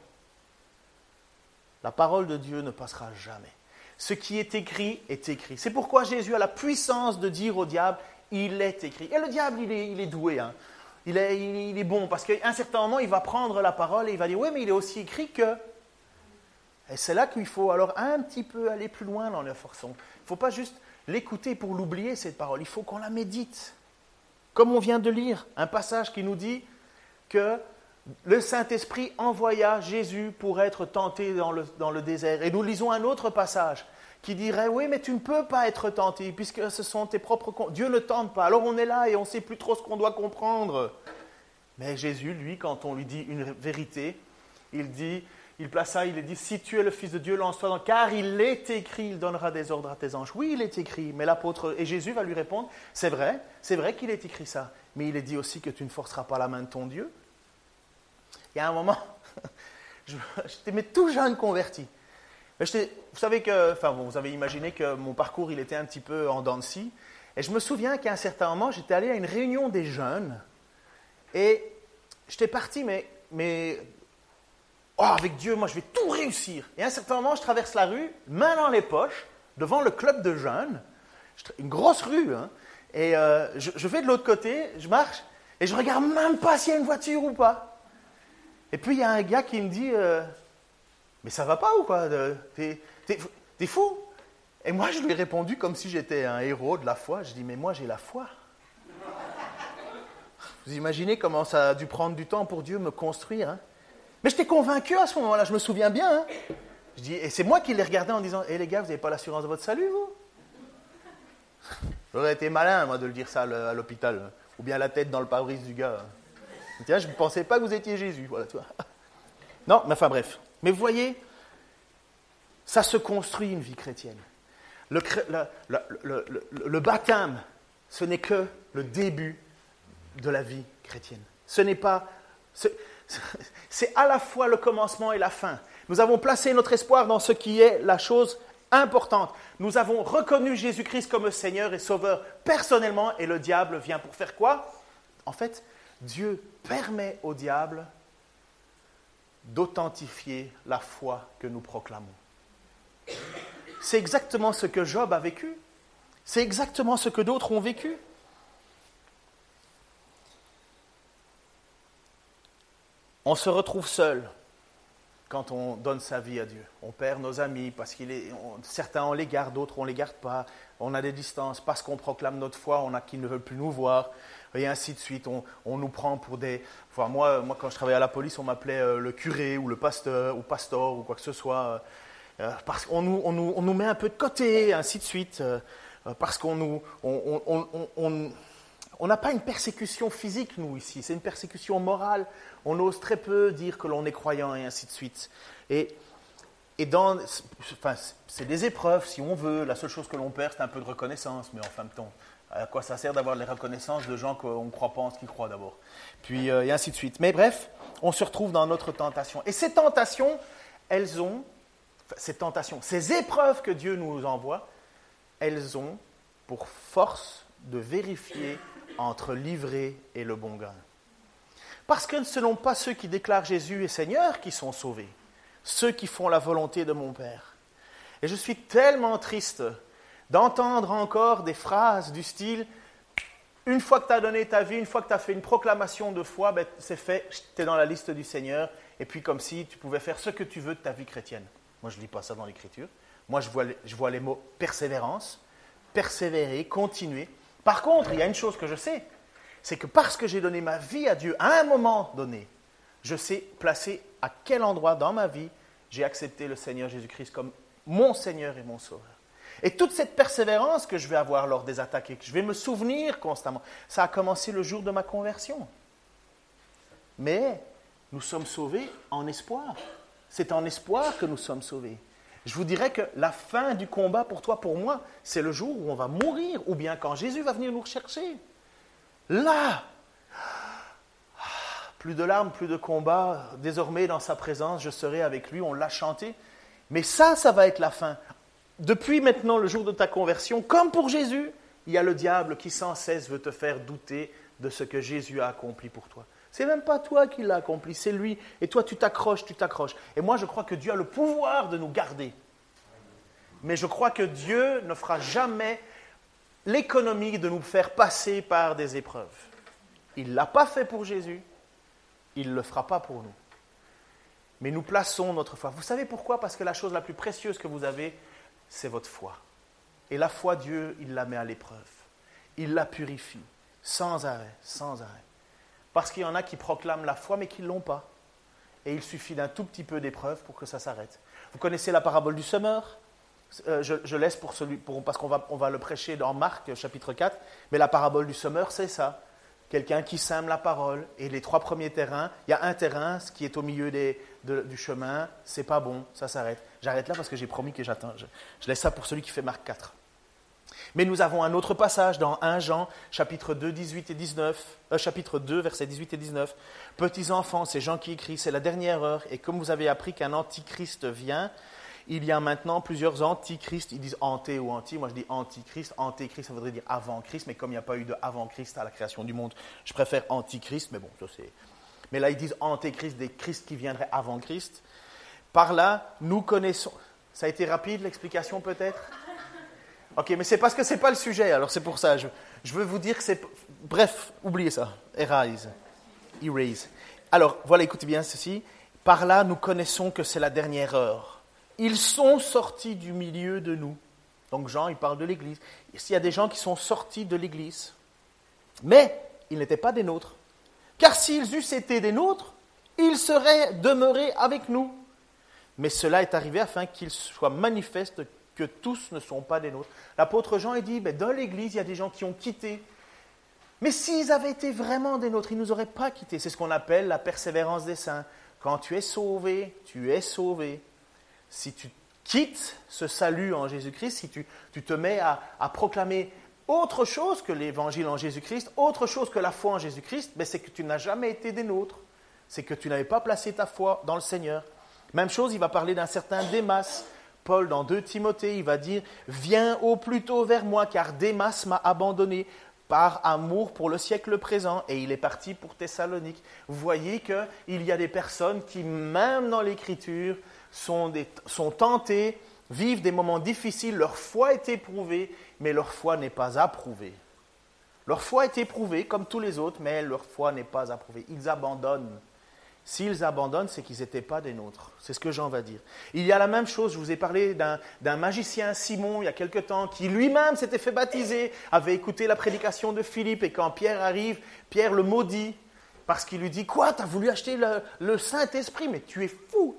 Speaker 2: La parole de Dieu ne passera jamais. Ce qui est écrit est écrit. C'est pourquoi Jésus a la puissance de dire au diable, il est écrit. Et le diable, il est, doué. Hein. Il, est, bon parce qu'à un certain moment, il va prendre la parole et il va dire, oui, mais il est aussi écrit que... Et c'est là qu'il faut alors un petit peu aller plus loin dans la forçon. Il ne faut pas juste l'écouter pour l'oublier, cette parole. Il faut qu'on la médite. Comme on vient de lire, un passage qui nous dit, que le Saint-Esprit envoya Jésus pour être tenté dans le, dans le, désert. Et nous lisons un autre passage qui dirait, oui, mais tu ne peux pas être tenté, puisque ce sont tes propres... Dieu ne tente pas. Alors on est là et on ne sait plus trop ce qu'on doit comprendre. Mais Jésus, lui, quand on lui dit une vérité, il dit, il plaça, il dit, si tu es le Fils de Dieu, lance-toi dans... Car il est écrit, il donnera des ordres à tes anges. Oui, il est écrit, mais l'apôtre... Et Jésus va lui répondre, c'est vrai, c'est vrai qu'il est écrit ça. Mais il est dit aussi que tu ne forceras pas la main de ton Dieu. Il y a un moment, j'étais tout jeune converti. Vous savez que, enfin, vous avez imaginé que mon parcours, il était un petit peu en dents de scie. Et je me souviens qu'à un certain moment, j'étais allé à une réunion des jeunes. Et j'étais parti, mais, mais oh, avec Dieu, moi, je vais tout réussir. Et à un certain moment, je traverse la rue, main dans les poches, devant le club de jeunes. Une grosse rue, hein. Et euh, je, je vais de l'autre côté, je marche, et je regarde même pas s'il y a une voiture ou pas. Et puis il y a un gars qui me dit euh, Mais ça va pas ou quoi T'es fou Et moi je lui ai répondu comme si j'étais un héros de la foi. Je dis Mais moi j'ai la foi. Vous imaginez comment ça a dû prendre du temps pour Dieu me construire hein Mais j'étais convaincu à ce moment-là, je me souviens bien. Hein je dis, et c'est moi qui l'ai regardé en disant, hé eh, les gars, vous n'avez pas l'assurance de votre salut, vous? J'aurais été malin, moi, de le dire ça à l'hôpital. Ou bien la tête dans le pare-brise du gars. Tiens, je ne pensais pas que vous étiez Jésus. Voilà, tu vois. Non, mais enfin bref. Mais vous voyez, Ça se construit une vie chrétienne. Le, le baptême, ce n'est que le début de la vie chrétienne. Ce n'est pas. C'est à la fois le commencement et la fin. Nous avons placé notre espoir dans ce qui est la chose importante. Nous avons reconnu Jésus-Christ comme Seigneur et Sauveur personnellement, et le diable vient pour faire quoi? En fait, Dieu permet au diable d'authentifier la foi que nous proclamons. C'est exactement ce que Job a vécu. C'est exactement ce que d'autres ont vécu. On se retrouve seul quand on donne sa vie à Dieu. On perd nos amis parce qu'il est, certains on les garde, d'autres on les garde pas. On a des distances parce qu'on proclame notre foi, on a qui ne veulent plus nous voir et ainsi de suite. On, nous prend pour des. Moi, moi, quand je travaillais à la police, on m'appelait euh, le curé ou le pasteur ou pasteur ou quoi que ce soit euh, euh, parce qu'on nous, on nous, on nous, met un peu de côté, ainsi de suite, parce qu'on nous, on, on n'a pas une persécution physique, nous, ici, c'est une persécution morale. On ose très peu dire que l'on est croyant et ainsi de suite. Et, et dans, c'est des épreuves, si on veut. La seule chose que l'on perd, c'est un peu de reconnaissance, mais en fin de à quoi ça sert d'avoir les reconnaissances de gens qu'on ne croit pas en ce qu'ils croient d'abord? Puis, euh, et ainsi de suite. Mais bref, on se retrouve dans notre tentation. Et ces tentations, elles ont, ces tentations, ces épreuves que Dieu nous envoie, elles ont pour force de vérifier entre l'ivré et le bon grain. Parce que ce ne sont pas ceux qui déclarent Jésus est Seigneur qui sont sauvés, ceux qui font la volonté de mon Père. Et je suis tellement triste d'entendre encore des phrases du style une fois que tu as donné ta vie, une fois que tu as fait une proclamation de foi, ben, c'est fait, tu es dans la liste du Seigneur, et puis comme si tu pouvais faire ce que tu veux de ta vie chrétienne. Moi, je ne lis pas ça dans l'Écriture. Moi, je vois, je vois les mots persévérance, persévérer, continuer. Par contre, il y a une chose que je sais, c'est que parce que j'ai donné ma vie à Dieu à un moment donné, je sais placer à quel endroit dans ma vie j'ai accepté le Seigneur Jésus-Christ comme mon Seigneur et mon Sauveur. Et toute cette persévérance que je vais avoir lors des attaques et que je vais me souvenir constamment, ça a commencé le jour de ma conversion. Mais nous sommes sauvés en espoir. C'est en espoir que nous sommes sauvés. Je vous dirais que la fin du combat pour toi, pour moi, c'est le jour où on va mourir, ou bien quand Jésus va venir nous rechercher. Là, plus de larmes, plus de combat, désormais dans sa présence, je serai avec lui, on l'a chanté. Mais ça, ça va être la fin. Depuis maintenant le jour de ta conversion, comme pour Jésus, il y a le diable qui sans cesse veut te faire douter de ce que Jésus a accompli pour toi. C'est même pas toi qui l'as accompli, c'est lui. Et toi, tu t'accroches, tu t'accroches. Et moi, je crois que Dieu a le pouvoir de nous garder. Mais je crois que Dieu ne fera jamais l'économie de nous faire passer par des épreuves. Il ne l'a pas fait pour Jésus, il ne le fera pas pour nous. Mais nous plaçons notre foi. Vous savez pourquoi? Parce que la chose la plus précieuse que vous avez, c'est votre foi. Et la foi, Dieu, il la met à l'épreuve. Il la purifie, sans arrêt, sans arrêt. Parce qu'il y en a qui proclament la foi mais qui ne l'ont pas. Et il suffit d'un tout petit peu d'épreuve pour que ça s'arrête. Vous connaissez la parabole du semeur? Euh, je, laisse pour celui, parce qu'on va, on va le prêcher dans Marc chapitre 4, mais la parabole du semeur, c'est ça. Quelqu'un qui sème la parole, et les trois premiers terrains, il y a un terrain ce qui est au milieu du chemin, c'est pas bon, ça s'arrête. J'arrête là parce que j'ai promis que j'attends. Je, je laisse ça pour celui qui fait Marc 4. Mais nous avons un autre passage dans 1 Jean, chapitre 2, 18 et 19, euh, chapitre 2, versets 18 et 19. Petits enfants, c'est Jean qui écrit, c'est la dernière heure, et comme vous avez appris qu'un antichrist vient, il y a maintenant plusieurs antichrists. Ils disent anté ou anti. Moi, je dis antichrist. Antéchrist, ça voudrait dire avant-Christ. Mais comme il n'y a pas eu de avant-Christ à la création du monde, je préfère antichrist. Mais bon, ça c'est. Mais là, ils disent antéchrist, des Christ qui viendraient avant Christ. Par là, nous connaissons. Ça a été rapide l'explication peut-être? Ok, mais c'est parce que ce n'est pas le sujet, alors c'est pour ça. Je, veux vous dire que c'est. Bref, oubliez ça. Erase. Erase. Alors, voilà, écoutez bien ceci. Par là, nous connaissons que c'est la dernière heure. Ils sont sortis du milieu de nous. Donc, Jean, il parle de l'Église. Il y a des gens qui sont sortis de l'Église. Mais ils n'étaient pas des nôtres. Car s'ils eussent été des nôtres, ils seraient demeurés avec nous. Mais cela est arrivé afin qu'il soit manifeste que tous ne sont pas des nôtres. L'apôtre Jean il dit, ben, dans l'Église, il y a des gens qui ont quitté. Mais s'ils avaient été vraiment des nôtres, ils ne nous auraient pas quittés. C'est ce qu'on appelle la persévérance des saints. Quand tu es sauvé, tu es sauvé. Si tu quitte ce salut en Jésus-Christ, si tu, te mets à, proclamer autre chose que l'évangile en Jésus-Christ, autre chose que la foi en Jésus-Christ, ben, c'est que tu n'as jamais été des nôtres. C'est que tu n'avais pas placé ta foi dans le Seigneur. Même chose, il va parler d'un certain Démas. Paul, dans 2 Timothée, il va dire Viens au plus tôt vers moi, car Démas m'a abandonné par amour pour le siècle présent, et il est parti pour Thessalonique. Vous voyez qu'il y a des personnes qui, même dans l'Écriture, sont, tentées, vivent des moments difficiles, leur foi est éprouvée, mais leur foi n'est pas approuvée. Leur foi est éprouvée comme tous les autres, mais leur foi n'est pas approuvée. Ils abandonnent S'ils abandonnent, c'est qu'ils n'étaient pas des nôtres. C'est ce que Jean va dire. Il y a la même chose, je vous ai parlé d'un magicien, Simon, il y a quelque temps, qui lui-même s'était fait baptiser, avait écouté la prédication de Philippe, et quand Pierre arrive, Pierre le maudit, parce qu'il lui dit, quoi, tu as voulu acheter le, le Saint-Esprit, mais tu es fou,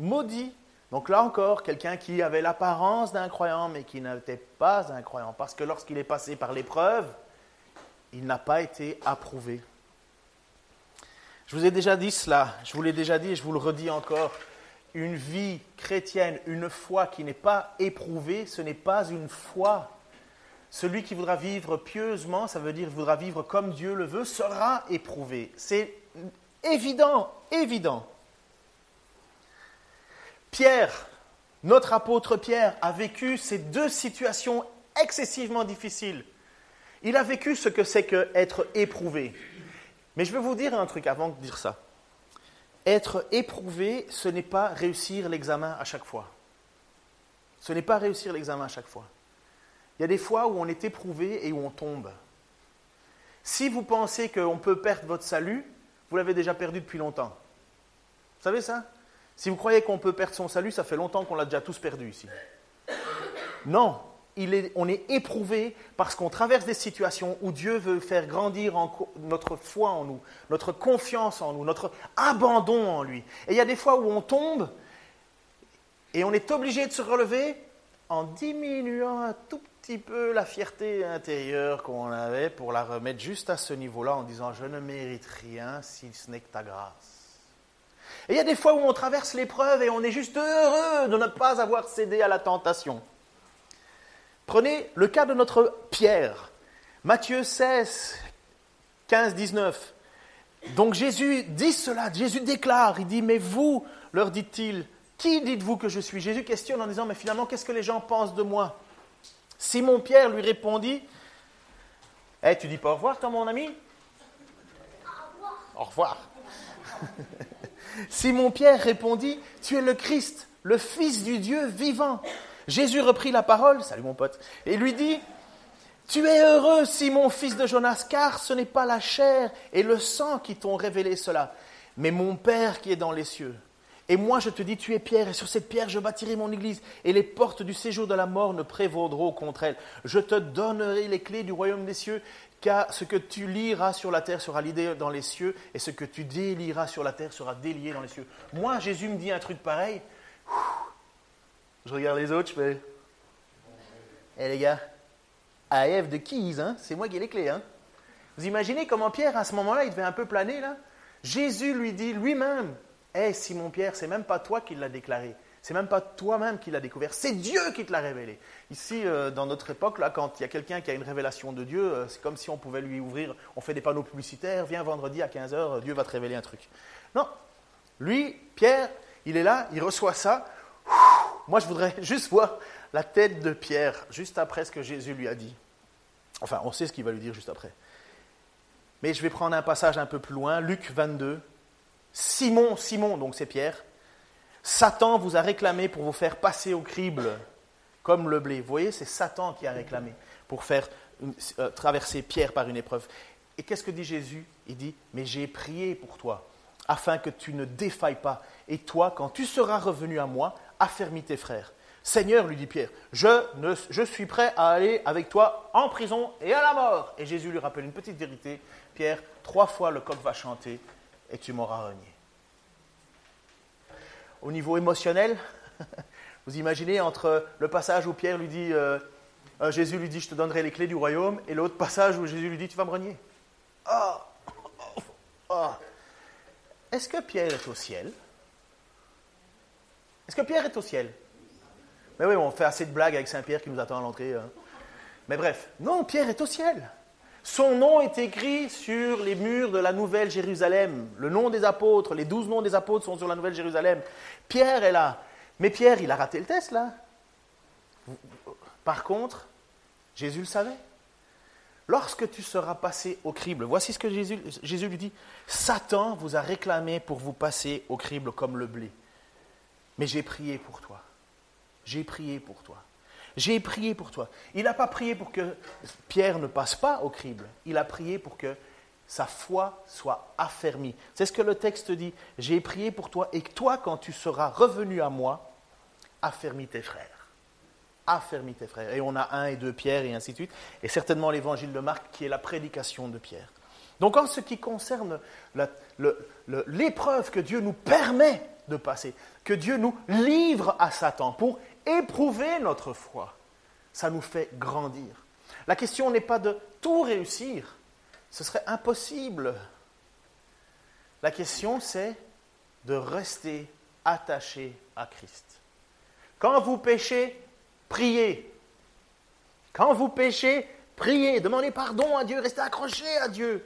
Speaker 2: maudit. Donc là encore, quelqu'un qui avait l'apparence d'un croyant, mais qui n'était pas un croyant, parce que lorsqu'il est passé par l'épreuve, il n'a pas été approuvé. Je vous ai déjà dit cela, je vous l'ai déjà dit et je vous le redis encore. Une vie chrétienne, une foi qui n'est pas éprouvée, ce n'est pas une foi. Celui qui voudra vivre pieusement, ça veut dire voudra vivre comme Dieu le veut, sera éprouvé. C'est évident, évident. Pierre, notre apôtre Pierre, a vécu ces deux situations excessivement difficiles. Il a vécu ce que c'est qu'être éprouvé. Mais je vais vous dire un truc avant de dire ça. Être éprouvé, ce n'est pas réussir l'examen à chaque fois. Ce n'est pas réussir l'examen à chaque fois. Il y a des fois où on est éprouvé et où on tombe. Si vous pensez qu'on peut perdre votre salut, vous l'avez déjà perdu depuis longtemps. Vous savez ça? Si vous croyez qu'on peut perdre son salut, ça fait longtemps qu'on l'a déjà tous perdu ici. Non, on est éprouvé parce qu'on traverse des situations où Dieu veut faire grandir notre foi en nous, notre confiance en nous, notre abandon en lui. Et il y a des fois où on tombe et on est obligé de se relever en diminuant un tout petit peu la fierté intérieure qu'on avait pour la remettre juste à ce niveau-là en disant je ne mérite rien si ce n'est que ta grâce. Et il y a des fois où on traverse l'épreuve et on est juste heureux de ne pas avoir cédé à la tentation. Prenez le cas de notre Pierre. Matthieu 16, 15, 19. Donc Jésus dit cela, Jésus déclare, il dit, mais vous, leur dit-il, qui dites-vous que je suis? Jésus questionne en disant, mais finalement, qu'est-ce que les gens pensent de moi? Simon Pierre lui répondit, Eh, tu dis pas au revoir, toi, mon ami? Au revoir. Simon Pierre répondit, tu es le Christ, le Fils du Dieu vivant. Jésus reprit la parole, salut mon pote, et lui dit, Tu es heureux, Simon, fils de Jonas, car ce n'est pas la chair et le sang qui t'ont révélé cela, mais mon Père qui est dans les cieux. Et moi je te dis, tu es Pierre, et sur cette pierre je bâtirai mon église, et les portes du séjour de la mort ne prévaudront contre elle. Je te donnerai les clés du royaume des cieux, car ce que tu liras sur la terre sera lié dans les cieux, et ce que tu délieras sur la terre sera délié dans les cieux. Moi, Jésus me dit un truc pareil. Je regarde les autres, je fais. Eh les gars, have the keys, hein? c'est moi qui ai les clés. Hein? Vous imaginez comment Pierre, à ce moment-là, il devait un peu planer là? Jésus lui dit lui-même Eh Simon-Pierre, c'est même pas toi qui l'as déclaré. C'est même pas toi-même qui l'as découvert, c'est Dieu qui te l'a révélé. Ici, euh, dans notre époque, là, quand il y a quelqu'un qui a une révélation de Dieu, euh, c'est comme si on pouvait lui ouvrir, on fait des panneaux publicitaires, viens vendredi à 15h, Dieu va te révéler un truc. Non, lui, Pierre, il est là, il reçoit ça, moi, je voudrais juste voir la tête de Pierre juste après ce que Jésus lui a dit. Enfin, on sait ce qu'il va lui dire juste après. Mais je vais prendre un passage un peu plus loin, Luc 22. Simon, Simon, donc c'est Pierre, Satan vous a réclamé pour vous faire passer au crible comme le blé. Vous voyez, c'est Satan qui a réclamé pour faire euh, traverser Pierre par une épreuve. Et qu'est-ce que dit Jésus? Il dit, mais j'ai prié pour toi, afin que tu ne défailles pas. Et toi, quand tu seras revenu à moi, affermis tes frères. Seigneur, lui dit Pierre, je, je suis prêt à aller avec toi en prison et à la mort. Et Jésus lui rappelle une petite vérité. Pierre, trois fois le coq va chanter et tu m'auras renié. Au niveau émotionnel, vous imaginez entre le passage où Pierre lui dit, euh, euh, Jésus lui dit, je te donnerai les clés du royaume, et l'autre passage où Jésus lui dit, tu vas me renier. Ah, ah. Est-ce que Pierre est au ciel? Est-ce que Pierre est au ciel? Mais oui, on fait assez de blagues avec Saint-Pierre qui nous attend à l'entrée. Hein. Mais bref, non, Pierre est au ciel. Son nom est écrit sur les murs de la Nouvelle Jérusalem. Le nom des apôtres, les douze noms des apôtres sont sur la Nouvelle Jérusalem. Pierre est là. Mais Pierre, il a raté le test là. Par contre, Jésus le savait. Lorsque tu seras passé au crible, voici ce que Jésus, Jésus lui dit, Satan vous a réclamé pour vous passer au crible comme le blé. Mais j'ai prié pour toi. J'ai prié pour toi. J'ai prié pour toi. Il n'a pas prié pour que Pierre ne passe pas au crible. Il a prié pour que sa foi soit affermie. C'est ce que le texte dit. J'ai prié pour toi et que toi, quand tu seras revenu à moi, affermis tes frères affermis tes frères. Et on a un et deux Pierre et ainsi de suite. Et certainement l'évangile de Marc qui est la prédication de Pierre. Donc en ce qui concerne l'épreuve que Dieu nous permet de passer, que Dieu nous livre à Satan pour éprouver notre foi, ça nous fait grandir. La question n'est pas de tout réussir, ce serait impossible. La question c'est de rester attaché à Christ. Quand vous péchez, priez. Quand vous péchez, priez, demandez pardon à Dieu, restez accroché à Dieu.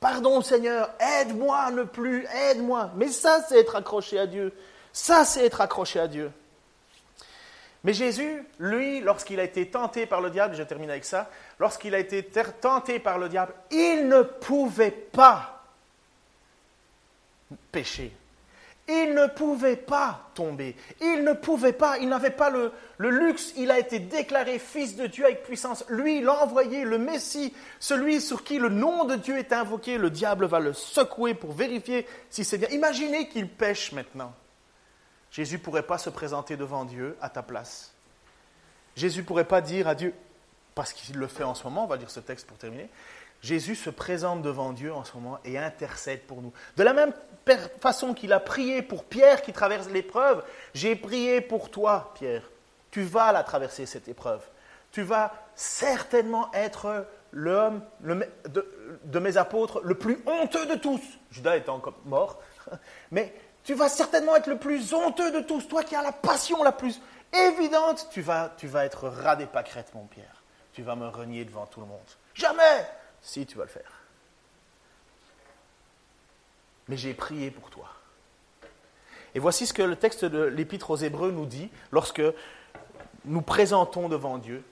Speaker 2: Pardon Seigneur, aide-moi ne plus, aide-moi. Mais ça, c'est être accroché à Dieu. Ça, c'est être accroché à Dieu. Mais Jésus, lui, lorsqu'il a été tenté par le diable, je termine avec ça, lorsqu'il a été tenté par le diable, il ne pouvait pas pécher. Il ne pouvait pas tomber. Il ne pouvait pas. Il n'avait pas le, luxe. Il a été déclaré fils de Dieu avec puissance. Lui, il a envoyé le Messie, celui sur qui le nom de Dieu est invoqué. Le diable va le secouer pour vérifier si c'est bien. Imaginez qu'il pêche maintenant. Jésus ne pourrait pas se présenter devant Dieu à ta place. Jésus ne pourrait pas dire à Dieu, parce qu'il le fait en ce moment, on va dire ce texte pour terminer, Jésus se présente devant Dieu en ce moment et intercède pour nous. De la même façon qu'il a prié pour Pierre qui traverse l'épreuve, j'ai prié pour toi, Pierre. Tu vas la traverser, cette épreuve. Tu vas certainement être l'homme de, mes apôtres le plus honteux de tous. Judas étant mort. Mais tu vas certainement être le plus honteux de tous. Toi qui as la passion la plus évidente, tu vas, être ras des pâquerettes, mon Pierre. Tu vas me renier devant tout le monde. Jamais Si, tu vas le faire mais j'ai prié pour toi. Et voici ce que le texte de l'Épître aux Hébreux nous dit lorsque nous présentons devant Dieu.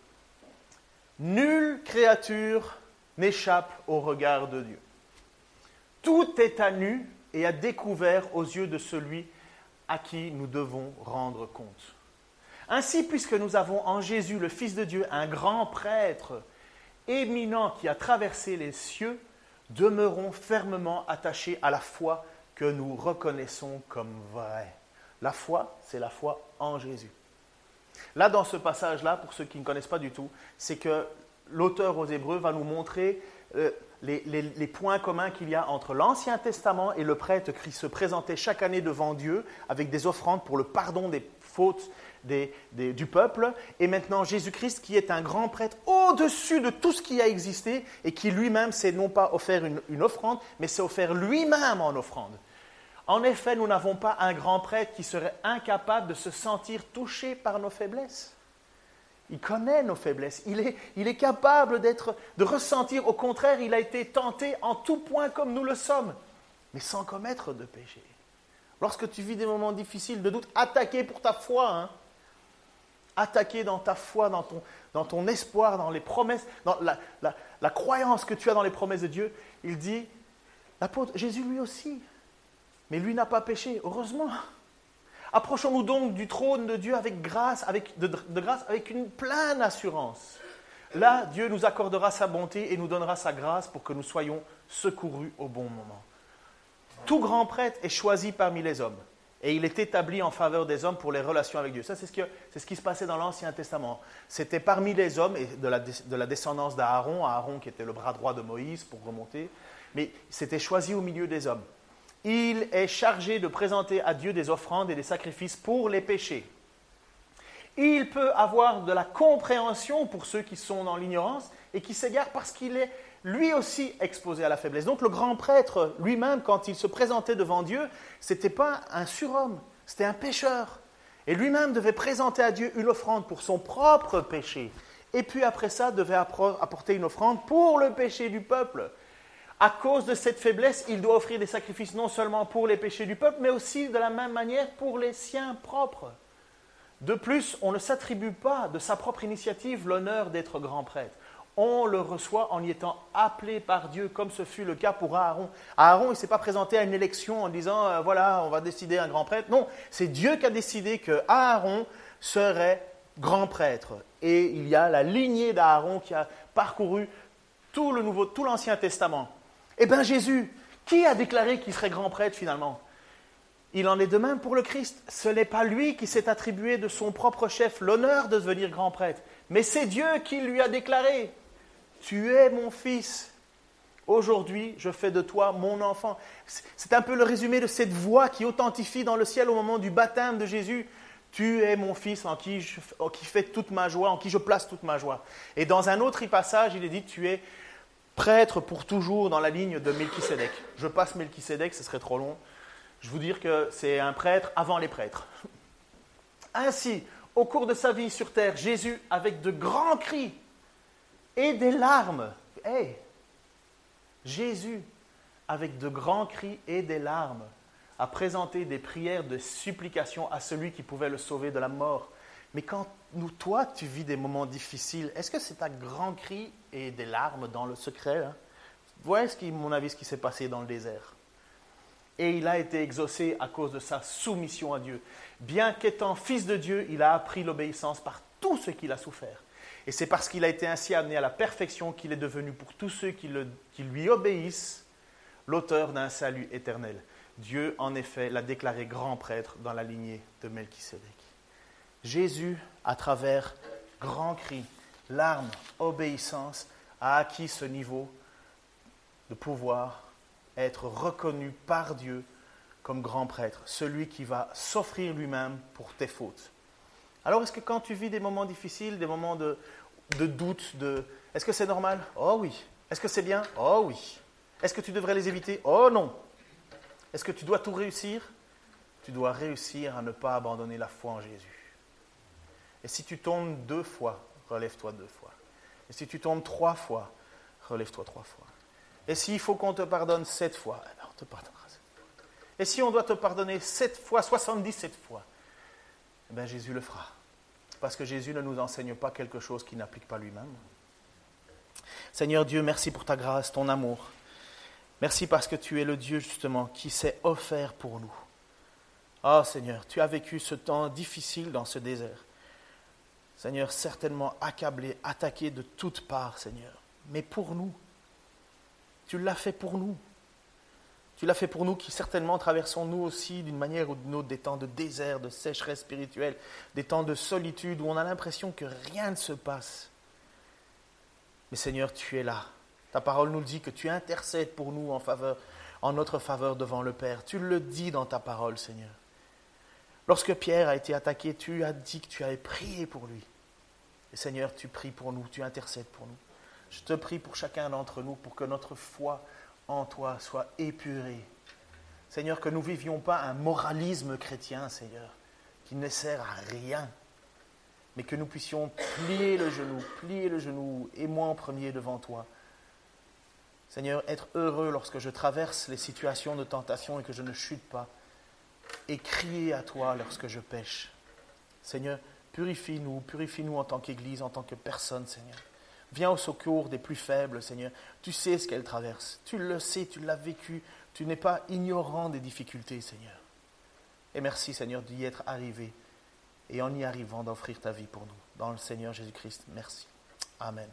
Speaker 2: Nulle créature n'échappe au regard de Dieu. Tout est à nu et à découvert aux yeux de celui à qui nous devons rendre compte. Ainsi, puisque nous avons en Jésus, le Fils de Dieu, un grand prêtre éminent qui a traversé les cieux, demeurons fermement attachés à la foi que nous reconnaissons comme vraie. La foi, c'est la foi en Jésus. Là, dans ce passage-là, pour ceux qui ne connaissent pas du tout, c'est que l'auteur aux Hébreux va nous montrer euh, les, points communs qu'il y a entre l'Ancien Testament et le prêtre qui se présentait chaque année devant Dieu avec des offrandes pour le pardon des fautes du peuple, et maintenant Jésus-Christ qui est un grand prêtre au-dessus de tout ce qui a existé et qui lui-même s'est non pas offert une, offrande, mais s'est offert lui-même en offrande. En effet, nous n'avons pas un grand prêtre qui serait incapable de se sentir touché par nos faiblesses. Il connaît nos faiblesses. Il est, capable d'être, de ressentir. Au contraire, il a été tenté en tout point comme nous le sommes, mais sans commettre de péché. Lorsque tu vis des moments difficiles de doute, attaqué pour ta foi. Hein attaqué dans ta foi, dans ton, dans ton espoir, dans les promesses, dans la, la, croyance que tu as dans les promesses de Dieu, il dit, l'apôtre Jésus lui aussi, mais lui n'a pas péché, heureusement. Approchons-nous donc du trône de Dieu avec grâce, avec, de, de grâce, avec une pleine assurance. Là, Dieu nous accordera sa bonté et nous donnera sa grâce pour que nous soyons secourus au bon moment. Tout grand prêtre est choisi parmi les hommes et il est établi en faveur des hommes pour les relations avec Dieu. Ça, c'est ce, qui se passait dans l'Ancien Testament. C'était parmi les hommes et de la, descendance d'Aaron, Aaron qui était le bras droit de Moïse pour remonter, mais c'était choisi au milieu des hommes. Il est chargé de présenter à Dieu des offrandes et des sacrifices pour les péchés. Il peut avoir de la compréhension pour ceux qui sont dans l'ignorance et qui s'égarent parce qu'il est lui aussi exposé à la faiblesse. Donc le grand prêtre lui-même, quand il se présentait devant Dieu, ce n'était pas un surhomme, c'était un pécheur. Et lui-même devait présenter à Dieu une offrande pour son propre péché. Et puis après ça, devait apporter une offrande pour le péché du peuple. À cause de cette faiblesse, il doit offrir des sacrifices non seulement pour les péchés du peuple, mais aussi de la même manière pour les siens propres. De plus, on ne s'attribue pas de sa propre initiative l'honneur d'être grand prêtre. On le reçoit en y étant appelé par Dieu, comme ce fut le cas pour Aaron. Aaron, il ne s'est pas présenté à une élection en disant, euh, voilà, on va décider un grand prêtre. Non, c'est Dieu qui a décidé que Aaron serait grand prêtre. Et il y a la lignée d'Aaron qui a parcouru tout le Nouveau, tout l'Ancien Testament. Eh bien Jésus, qui a déclaré qu'il serait grand prêtre finalement? Il en est de même pour le Christ. Ce n'est pas lui qui s'est attribué de son propre chef l'honneur de devenir grand prêtre, mais c'est Dieu qui lui a déclaré, Tu es mon fils. Aujourd'hui, je fais de toi mon enfant. C'est un peu le résumé de cette voix qui authentifie dans le ciel au moment du baptême de Jésus. Tu es mon fils en qui, je, fait toute ma joie, en qui je place toute ma joie. Et dans un autre passage, il est dit, tu es prêtre pour toujours dans la ligne de Melchisédek. Je passe Melchisédek, ce serait trop long. Je vous dire que c'est un prêtre avant les prêtres. Ainsi, au cours de sa vie sur terre, Jésus, avec de grands cris et des larmes, Jésus, avec de grands cris et des larmes, à présenter des prières de supplication à celui qui pouvait le sauver de la mort. Mais quand nous, toi, tu vis des moments difficiles, est-ce que c'est un grand cri et des larmes dans le secret hein? Voilà, ce qui, mon avis, ce qui s'est passé dans le désert. Et il a été exaucé à cause de sa soumission à Dieu. Bien qu'étant fils de Dieu, il a appris l'obéissance par tout ce qu'il a souffert. Et c'est parce qu'il a été ainsi amené à la perfection qu'il est devenu pour tous ceux qui, qui lui obéissent l'auteur d'un salut éternel. Dieu, en effet, l'a déclaré grand prêtre dans la lignée de Melchisédek. Jésus, à travers grands cris, larmes, obéissance, a acquis ce niveau de pouvoir être reconnu par Dieu comme grand prêtre, celui qui va s'offrir lui-même pour tes fautes. Alors est-ce que quand tu vis des moments difficiles, des moments de, de doute, de... est-ce que c'est normal? Oh oui. Est-ce que c'est bien? Oh oui. Est-ce que tu devrais les éviter? Oh non. Est-ce que tu dois tout réussir? Tu dois réussir à ne pas abandonner la foi en Jésus. Et si tu tombes deux fois, relève-toi deux fois. Et si tu tombes trois fois, relève-toi trois fois. Et s'il faut qu'on te pardonne sept fois, eh ben, on te pardonnera sept fois. Et si on doit te pardonner sept fois, soixante-dix-sept fois, eh bien Jésus le fera. Parce que Jésus ne nous enseigne pas quelque chose qu'il n'applique pas lui-même. Seigneur Dieu, merci pour ta grâce, ton amour. Merci parce que tu es le Dieu justement qui s'est offert pour nous. Ah Seigneur, tu as vécu ce temps difficile dans ce désert. Seigneur, certainement accablé, attaqué de toutes parts, Seigneur. Mais pour nous, tu l'as fait pour nous. Tu l'as fait pour nous qui certainement traversons nous aussi d'une manière ou d'une autre des temps de désert, de sécheresse spirituelle, des temps de solitude où on a l'impression que rien ne se passe. Mais Seigneur, tu es là. Ta parole nous dit que tu intercèdes pour nous en faveur, en notre faveur devant le Père. Tu le dis dans ta parole, Seigneur. Lorsque Pierre a été attaqué, tu as dit que tu avais prié pour lui. Et Seigneur, tu pries pour nous, tu intercèdes pour nous. Je te prie pour chacun d'entre nous pour que notre foi en toi soit épurée. Seigneur, que nous ne vivions pas un moralisme chrétien, Seigneur, qui ne sert à rien, mais que nous puissions plier le genou, plier le genou, et moi en premier devant toi, Seigneur, être heureux lorsque je traverse les situations de tentation et que je ne chute pas. Et crier à toi lorsque je pêche. Seigneur, purifie-nous, purifie-nous en tant qu'Église, en tant que personne, Seigneur. Viens au secours des plus faibles, Seigneur. Tu sais ce qu'elles traversent. Tu le sais, tu l'as vécu. Tu n'es pas ignorant des difficultés, Seigneur. Et merci, Seigneur, d'y être arrivé et en y arrivant d'offrir ta vie pour nous. Dans le Seigneur Jésus-Christ, merci. Amen.